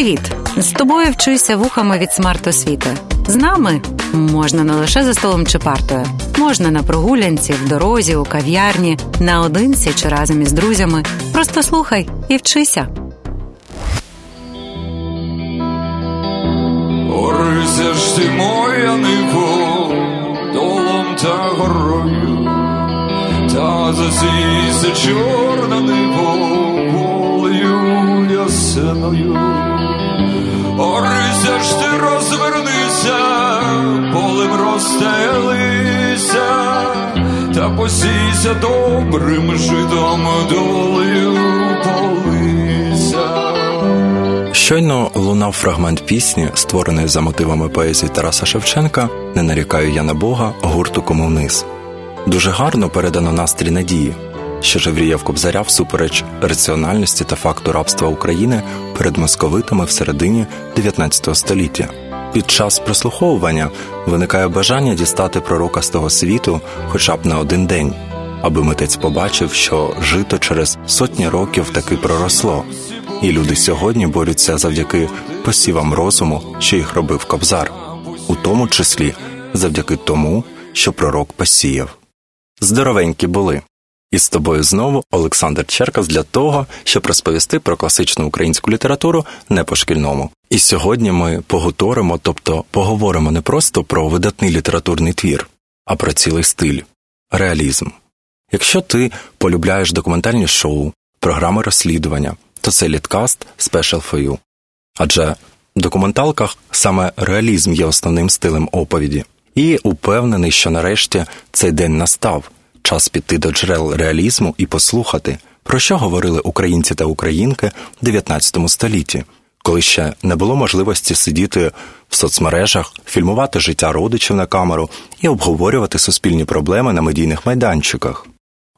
Привіт! З тобою вчуся вухами від смарт-освіти. З нами можна не лише за столом чи партою, можна на прогулянці, в дорозі, у кав'ярні, наодинці чи разом із друзями. Просто слухай і вчися. Орися ж ти моя ниво, долом та горою, та засійся чорна ниво, волею ясеною. Орися ж ти розвернися, полем розстелися, та посійся добрим житом долею полися. Щойно лунав фрагмент пісні, створеної за мотивами поезії Тараса Шевченка Не нарікаю я на Бога гурту Кому вниз. Дуже гарно передано настрій надії, що жевріє Кобзаря всупереч раціональності та факту рабства України перед московитами в середині 19 століття. Під час прослуховування виникає бажання дістати пророка з того світу хоча б на один день, аби митець побачив, що жито через сотні років таки проросло, і люди сьогодні борються завдяки посівам розуму, що їх робив Кобзар, у тому числі завдяки тому, що пророк посіяв. Здоровенькі були. І з тобою знову Олександр Черкас для того, щоб розповісти про класичну українську літературу не по шкільному. І сьогодні ми погуторимо, тобто поговоримо не просто про видатний літературний твір, а про цілий стиль реалізм. Якщо ти полюбляєш документальні шоу, програми розслідування, то це літкаст Special for You. Адже в документалках саме реалізм є основним стилем оповіді, і упевнений, що нарешті цей день настав час піти до джерел реалізму і послухати, про що говорили українці та українки в 19 столітті, коли ще не було можливості сидіти в соцмережах, фільмувати життя родичів на камеру і обговорювати суспільні проблеми на медійних майданчиках.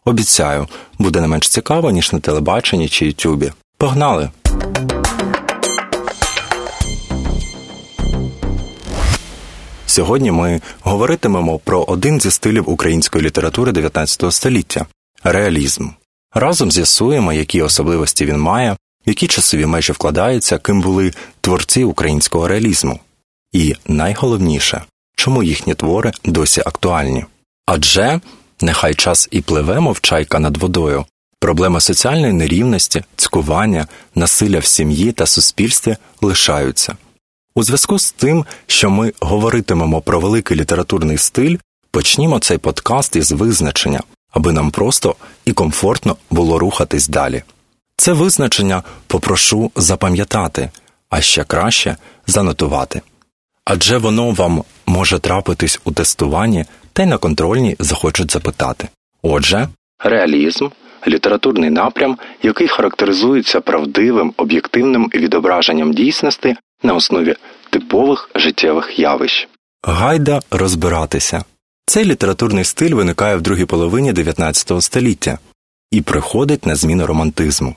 Обіцяю, буде не менш цікаво, ніж на телебаченні чи Ютубі. Погнали! Сьогодні ми говоритимемо про один зі стилів української літератури 19 століття реалізм. Разом з'ясуємо, які особливості він має, в які часові межі вкладаються, ким були творці українського реалізму. І найголовніше, чому їхні твори досі актуальні. Адже нехай час і пливе, мов чайка над водою, проблеми соціальної нерівності, цькування, насилля в сім'ї та суспільстві лишаються. У зв'язку з тим, що ми говоритимемо про великий літературний стиль, почнімо цей подкаст із визначення, аби нам просто і комфортно було рухатись далі. Це визначення попрошу запам'ятати, а ще краще занотувати. Адже воно вам може трапитись у тестуванні та й на контрольній захочуть запитати. Отже, реалізм літературний напрям, який характеризується правдивим об'єктивним відображенням дійсності на основі типових життєвих явищ. Гайда розбиратися. Цей літературний стиль виникає в другій половині 19 століття і приходить на зміну романтизму.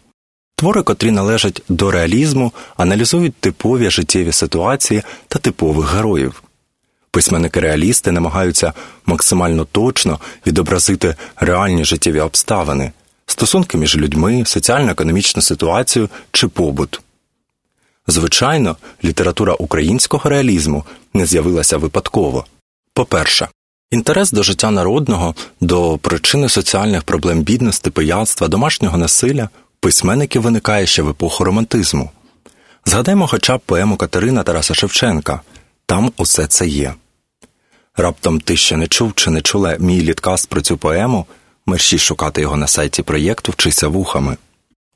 Твори, котрі належать до реалізму, аналізують типові життєві ситуації та типових героїв. Письменники реалісти намагаються максимально точно відобразити реальні життєві обставини, стосунки між людьми, соціально-економічну ситуацію чи побут. Звичайно, література українського реалізму не з'явилася випадково. По-перше, інтерес до життя народного, до причини соціальних проблем бідності, пияцтва, домашнього насилля письменників виникає ще в епоху романтизму. Згадаймо хоча б поему Катерина Тараса Шевченка там усе це є. Раптом ти ще не чув чи не чула мій літкаст про цю поему, мерщій шукати його на сайті проєкту Вчися вухами.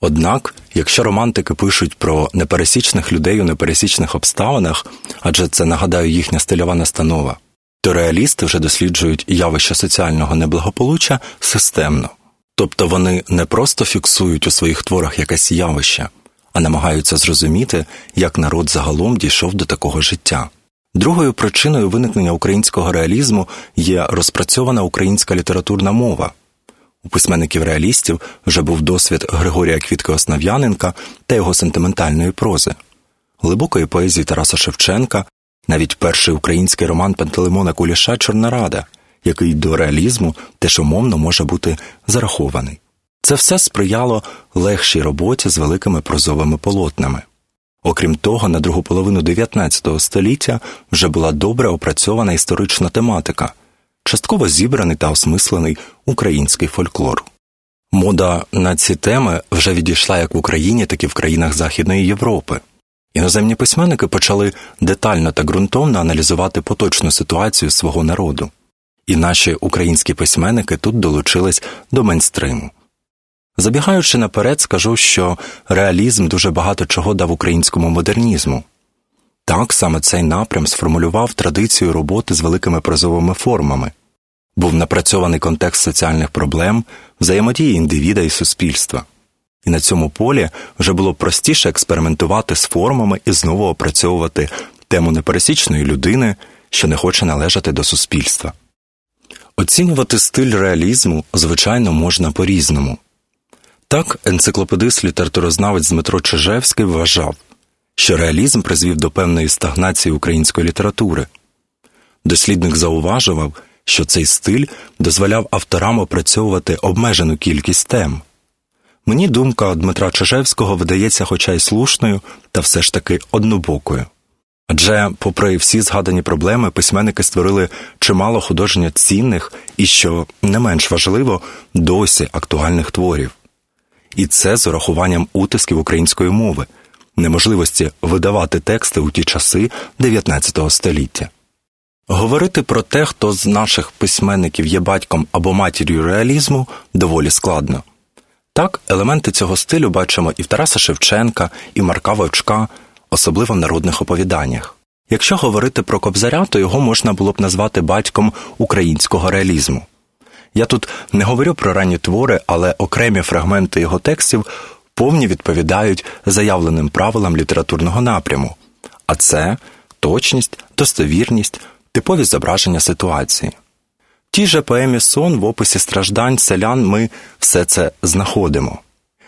Однак, якщо романтики пишуть про непересічних людей у непересічних обставинах, адже це нагадаю їхня стильова настанова, то реалісти вже досліджують явище соціального неблагополуччя системно, тобто вони не просто фіксують у своїх творах якесь явище, а намагаються зрозуміти, як народ загалом дійшов до такого життя. Другою причиною виникнення українського реалізму є розпрацьована українська літературна мова. У письменників реалістів вже був досвід Григорія Квітки Основ'яненка та його сентиментальної прози, глибокої поезії Тараса Шевченка, навіть перший український роман Пантелеймона Куліша Чорнорада, який до реалізму теж умовно може бути зарахований. Це все сприяло легшій роботі з великими прозовими полотнами. Окрім того, на другу половину 19 століття вже була добре опрацьована історична тематика, частково зібраний та осмислений український фольклор. Мода на ці теми вже відійшла як в Україні, так і в країнах Західної Європи. Іноземні письменники почали детально та ґрунтовно аналізувати поточну ситуацію свого народу, і наші українські письменники тут долучились до мейнстриму. Забігаючи наперед, скажу, що реалізм дуже багато чого дав українському модернізму. Так саме цей напрям сформулював традицію роботи з великими прозовими формами, був напрацьований контекст соціальних проблем, взаємодії індивіда і суспільства, і на цьому полі вже було простіше експериментувати з формами і знову опрацьовувати тему непересічної людини, що не хоче належати до суспільства. Оцінювати стиль реалізму, звичайно, можна по різному. Так, енциклопедист літературознавець Дмитро Чижевський вважав, що реалізм призвів до певної стагнації української літератури. Дослідник зауважував, що цей стиль дозволяв авторам опрацьовувати обмежену кількість тем. Мені думка Дмитра Чижевського видається, хоча й слушною, та все ж таки однобокою. Адже, попри всі згадані проблеми, письменники створили чимало художньо цінних і, що не менш важливо, досі актуальних творів і це з урахуванням утисків української мови, неможливості видавати тексти у ті часи 19 століття. Говорити про те, хто з наших письменників є батьком або матір'ю реалізму, доволі складно. Так, елементи цього стилю бачимо і в Тараса Шевченка, і Марка Вовчка, особливо в народних оповіданнях. Якщо говорити про Кобзаря, то його можна було б назвати батьком українського реалізму. Я тут не говорю про ранні твори, але окремі фрагменти його текстів повні відповідають заявленим правилам літературного напряму, а це точність, достовірність, типові зображення ситуації. В тій же поемі сон в описі страждань селян ми все це знаходимо.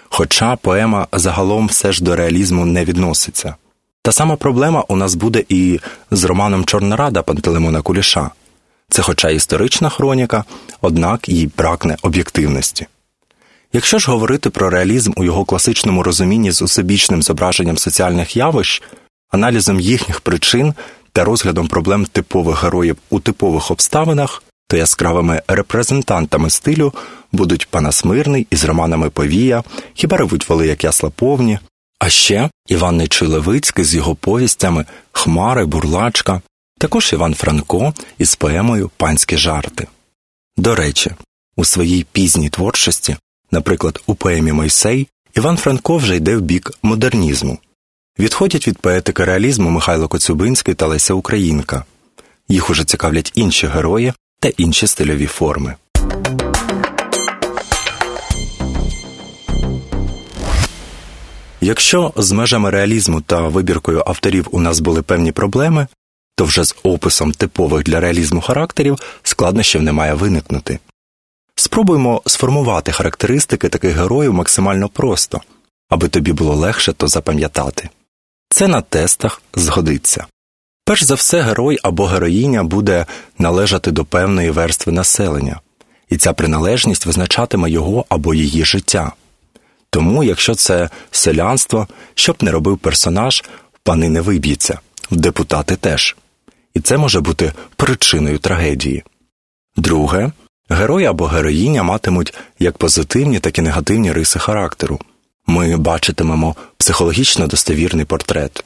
Хоча поема загалом все ж до реалізму не відноситься. Та сама проблема у нас буде і з романом Чорнорада Пантелеймона Куліша. Це, хоча історична хроніка, однак їй прагне об'єктивності. Якщо ж говорити про реалізм у його класичному розумінні з усебічним зображенням соціальних явищ, аналізом їхніх причин та розглядом проблем типових героїв у типових обставинах, то яскравими репрезентантами стилю будуть Панас Мирний із романами Повія, хіба ревуть воли, як ясла повні, а ще Іван Нечуй Левицький з його повістями Хмари, Бурлачка, також Іван Франко із поемою Панські жарти. До речі, у своїй пізній творчості, наприклад, у поемі Мойсей, Іван Франко вже йде в бік модернізму. Відходять від поетики реалізму Михайло Коцюбинський та Леся Українка. Їх уже цікавлять інші герої та інші стильові форми. Якщо з межами реалізму та вибіркою авторів у нас були певні проблеми, то вже з описом типових для реалізму характерів складнощів не має виникнути. Спробуймо сформувати характеристики таких героїв максимально просто, аби тобі було легше то запам'ятати. Це на тестах згодиться. Перш за все, герой або героїня буде належати до певної верстви населення, і ця приналежність визначатиме його або її життя. Тому, якщо це селянство, щоб не робив персонаж, в пани не виб'ється, в депутати теж і це може бути причиною трагедії. Друге, герой або героїня матимуть як позитивні, так і негативні риси характеру. Ми бачитимемо психологічно достовірний портрет.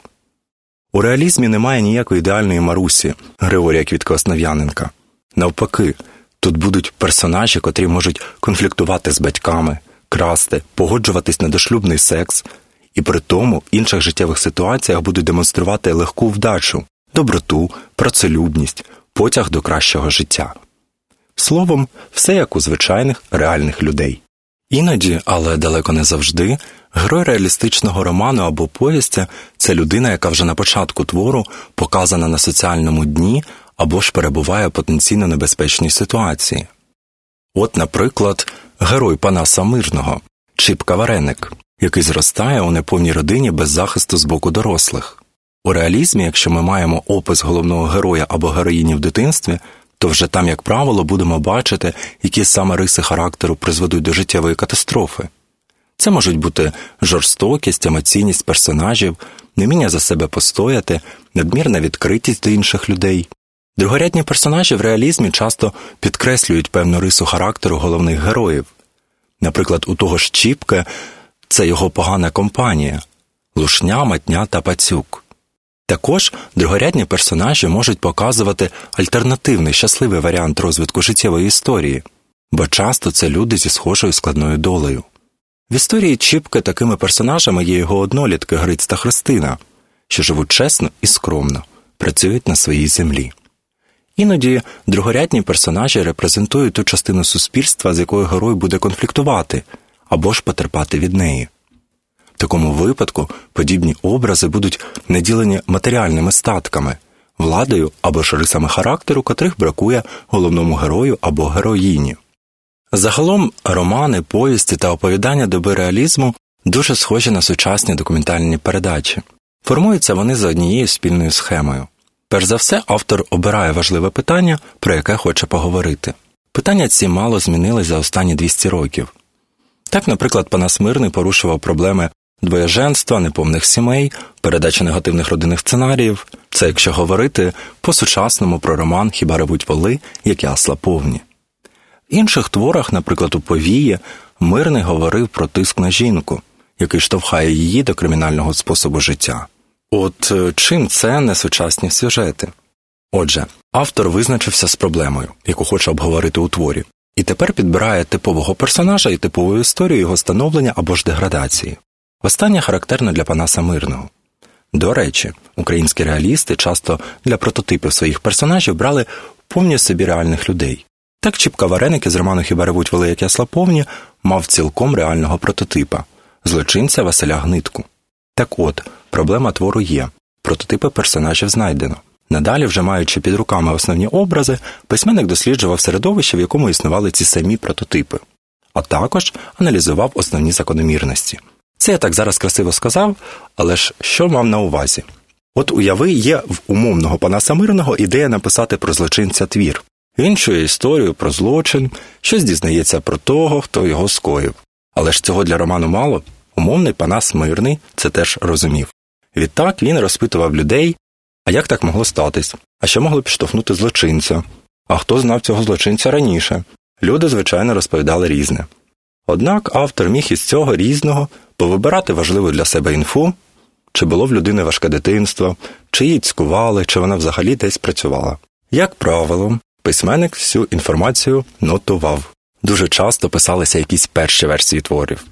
У реалізмі немає ніякої ідеальної Марусі Григорія Квітко Основ'яненка. Навпаки, тут будуть персонажі, котрі можуть конфліктувати з батьками, красти, погоджуватись на дошлюбний секс, і при тому в інших життєвих ситуаціях будуть демонструвати легку вдачу, доброту, працелюбність, потяг до кращого життя. Словом, все як у звичайних реальних людей. Іноді, але далеко не завжди, герой реалістичного роману або повістя це людина, яка вже на початку твору показана на соціальному дні або ж перебуває в потенційно небезпечній ситуації. От, наприклад, герой Панаса Мирного, Чипка Вареник, який зростає у неповній родині без захисту з боку дорослих. У реалізмі, якщо ми маємо опис головного героя або героїні в дитинстві, то вже там, як правило, будемо бачити, які саме риси характеру призведуть до життєвої катастрофи. Це можуть бути жорстокість, емоційність персонажів, невміння за себе постояти, надмірна відкритість до інших людей. Другорядні персонажі в реалізмі часто підкреслюють певну рису характеру головних героїв. Наприклад, у того ж Чіпка це його погана компанія лушня, матня та пацюк. Також другорядні персонажі можуть показувати альтернативний щасливий варіант розвитку життєвої історії, бо часто це люди зі схожою складною долею. В історії Чіпки такими персонажами є його однолітки Гриць та Христина, що живуть чесно і скромно, працюють на своїй землі. Іноді другорядні персонажі репрезентують ту частину суспільства, з якою герой буде конфліктувати або ж потерпати від неї. В такому випадку подібні образи будуть наділені матеріальними статками, владою або ж рисами характеру, котрих бракує головному герою або героїні. Загалом романи, повісті та оповідання доби реалізму дуже схожі на сучасні документальні передачі. Формуються вони за однією спільною схемою. Перш за все, автор обирає важливе питання, про яке хоче поговорити. Питання ці мало змінились за останні 200 років. Так, наприклад, Панас Мирний порушував проблеми двоєженства, неповних сімей, передачі негативних родинних сценаріїв. Це якщо говорити по сучасному про роман Хіба ревуть воли, як ясла повні. В інших творах, наприклад, у повії, мирний говорив про тиск на жінку, який штовхає її до кримінального способу життя. От е, чим це не сучасні сюжети? Отже, автор визначився з проблемою, яку хоче обговорити у творі, і тепер підбирає типового персонажа і типову історію його становлення або ж деградації. Останнє характерно для Панаса Мирного. До речі, українські реалісти часто для прототипів своїх персонажів брали повні собі реальних людей. Так Чіпка Вареники з роману Хіба ревуть воли, як ясла повні мав цілком реального прототипа злочинця Василя Гнитку. Так от, проблема твору є прототипи персонажів знайдено. Надалі, вже маючи під руками основні образи, письменник досліджував середовище, в якому існували ці самі прототипи, а також аналізував основні закономірності. Це я так зараз красиво сказав, але ж що мав на увазі? От уяви, є в умовного пана Самирного ідея написати про злочинця твір. Він чує історію про злочин, щось дізнається про того, хто його скоїв. Але ж цього для роману мало. Умовний Панас Мирний це теж розумів. Відтак він розпитував людей, а як так могло статись, а що могло підштовхнути злочинця, а хто знав цього злочинця раніше. Люди, звичайно, розповідали різне. Однак автор міг із цього різного повибирати важливу для себе інфу, чи було в людини важке дитинство, чи її цькували, чи вона взагалі десь працювала. Як правило, письменник всю інформацію нотував. Дуже часто писалися якісь перші версії творів.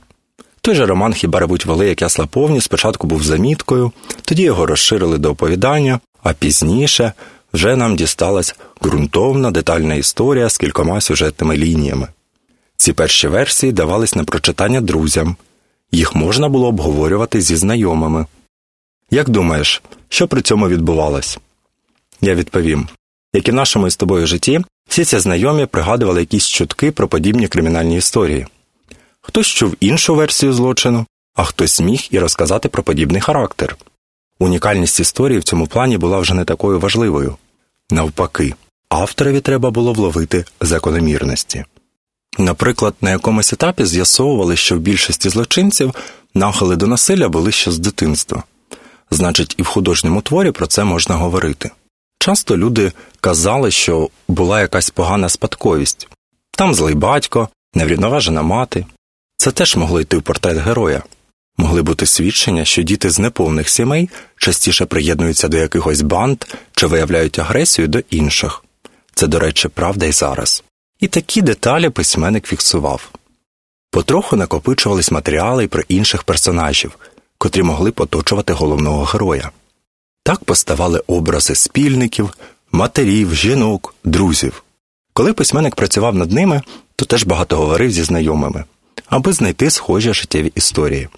Той же роман Хіба ревуть воли, як ясла повні, спочатку був заміткою, тоді його розширили до оповідання, а пізніше вже нам дісталась ґрунтовна детальна історія з кількома сюжетними лініями. Ці перші версії давались на прочитання друзям, їх можна було обговорювати зі знайомими. Як думаєш, що при цьому відбувалось? Я відповім як і в нашому із тобою житті, всі ці знайомі пригадували якісь чутки про подібні кримінальні історії. Хтось чув іншу версію злочину, а хтось міг і розказати про подібний характер. Унікальність історії в цьому плані була вже не такою важливою. Навпаки, авторові треба було вловити закономірності. Наприклад, на якомусь етапі з'ясовували, що в більшості злочинців нахили до насилля були ще з дитинства. Значить, і в художньому творі про це можна говорити. Часто люди казали, що була якась погана спадковість там злий батько, неврівноважена мати. Це теж могло йти в портрет героя. Могли бути свідчення, що діти з неповних сімей частіше приєднуються до якихось банд чи виявляють агресію до інших. Це, до речі, правда й зараз. І такі деталі письменник фіксував. Потроху накопичувались матеріали про інших персонажів, котрі могли поточувати головного героя. Так поставали образи спільників, матерів, жінок, друзів. Коли письменник працював над ними, то теж багато говорив зі знайомими, аби знайти схожі життєві історії.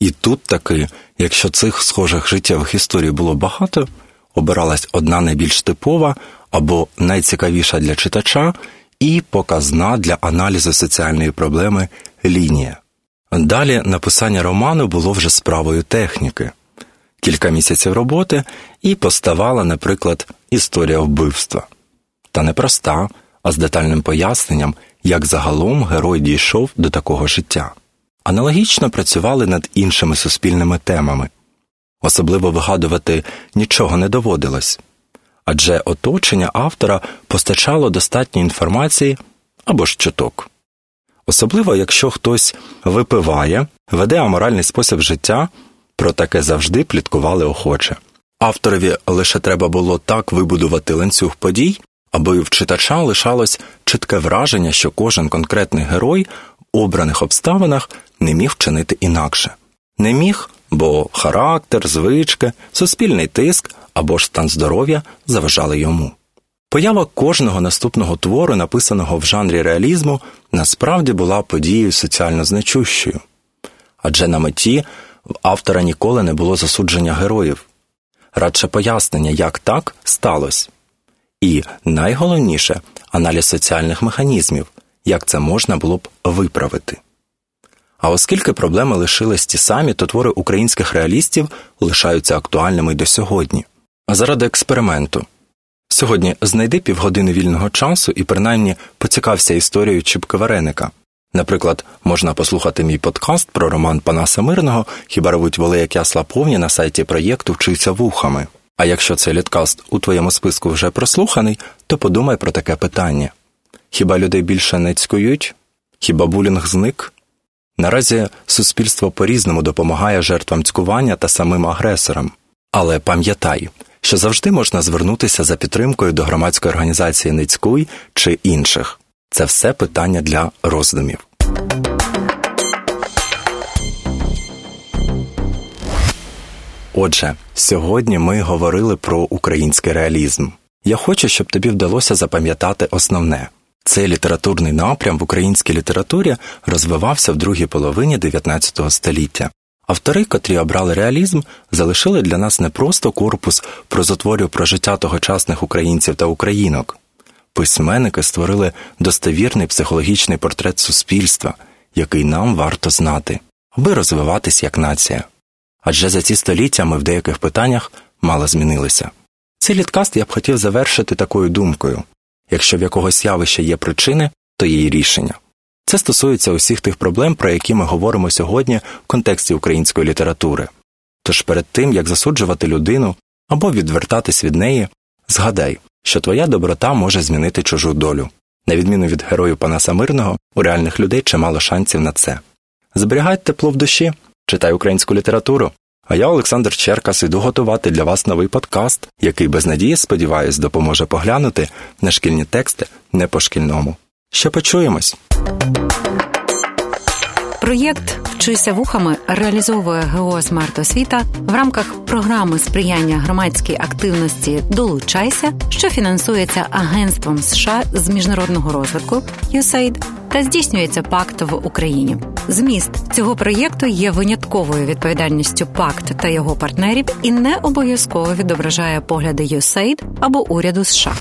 І тут таки, якщо цих схожих життєвих історій було багато, обиралась одна найбільш типова або найцікавіша для читача і показна для аналізу соціальної проблеми лінія. Далі написання роману було вже справою техніки, кілька місяців роботи і поставала, наприклад, історія вбивства. Та не проста, а з детальним поясненням, як загалом герой дійшов до такого життя. Аналогічно працювали над іншими суспільними темами. Особливо вигадувати нічого не доводилось, адже оточення автора постачало достатньо інформації або ж чуток. Особливо, якщо хтось випиває, веде аморальний спосіб життя, про таке завжди пліткували охоче. Авторові лише треба було так вибудувати ланцюг подій, аби в читача лишалось чітке враження, що кожен конкретний герой в обраних обставинах не міг вчинити інакше. Не міг, бо характер, звички, суспільний тиск або ж стан здоров'я заважали йому. Поява кожного наступного твору, написаного в жанрі реалізму, насправді була подією соціально значущою, адже на меті в автора ніколи не було засудження героїв, радше пояснення, як так сталося. І найголовніше аналіз соціальних механізмів, як це можна було б виправити. А оскільки проблеми лишились ті самі, то твори українських реалістів лишаються актуальними й до сьогодні. А заради експерименту. Сьогодні знайди півгодини вільного часу і принаймні поцікався історією Чіпки Вареника. Наприклад, можна послухати мій подкаст про роман Панаса Мирного Хіба ревуть воли, як ясла повні на сайті проєкту Вчиться вухами. А якщо цей літкаст у твоєму списку вже прослуханий, то подумай про таке питання: хіба людей більше не цькують? Хіба булінг зник? Наразі суспільство по різному допомагає жертвам цькування та самим агресорам. Але пам'ятай, що завжди можна звернутися за підтримкою до громадської організації Ницькуй чи інших. Це все питання для роздумів. Отже, сьогодні ми говорили про український реалізм. Я хочу, щоб тобі вдалося запам'ятати основне. Цей літературний напрям в українській літературі розвивався в другій половині 19 століття. Автори, котрі обрали реалізм, залишили для нас не просто корпус прозотворів про життя тогочасних українців та українок. Письменники створили достовірний психологічний портрет суспільства, який нам варто знати, аби розвиватись як нація. Адже за ці століття ми в деяких питаннях мало змінилися. Цей літкаст я б хотів завершити такою думкою якщо в якогось явища є причини, то є й рішення. Це стосується усіх тих проблем, про які ми говоримо сьогодні в контексті української літератури. Тож перед тим, як засуджувати людину або відвертатись від неї, згадай, що твоя доброта може змінити чужу долю. На відміну від герою Панаса Мирного, у реальних людей чимало шансів на це. Зберігай тепло в душі, читай українську літературу. А я, Олександр Черкас, іду готувати для вас новий подкаст, який без надії, сподіваюсь, допоможе поглянути на шкільні тексти не по шкільному. Ще почуємось. Проєкт Вчися вухами реалізовує ГО «Смарт Освіта» в рамках програми сприяння громадській активності Долучайся, що фінансується Агентством США з міжнародного розвитку USAID та здійснюється пакт в Україні. Зміст цього проєкту є винятковою відповідальністю пакт та його партнерів і не обов'язково відображає погляди USAID або уряду США.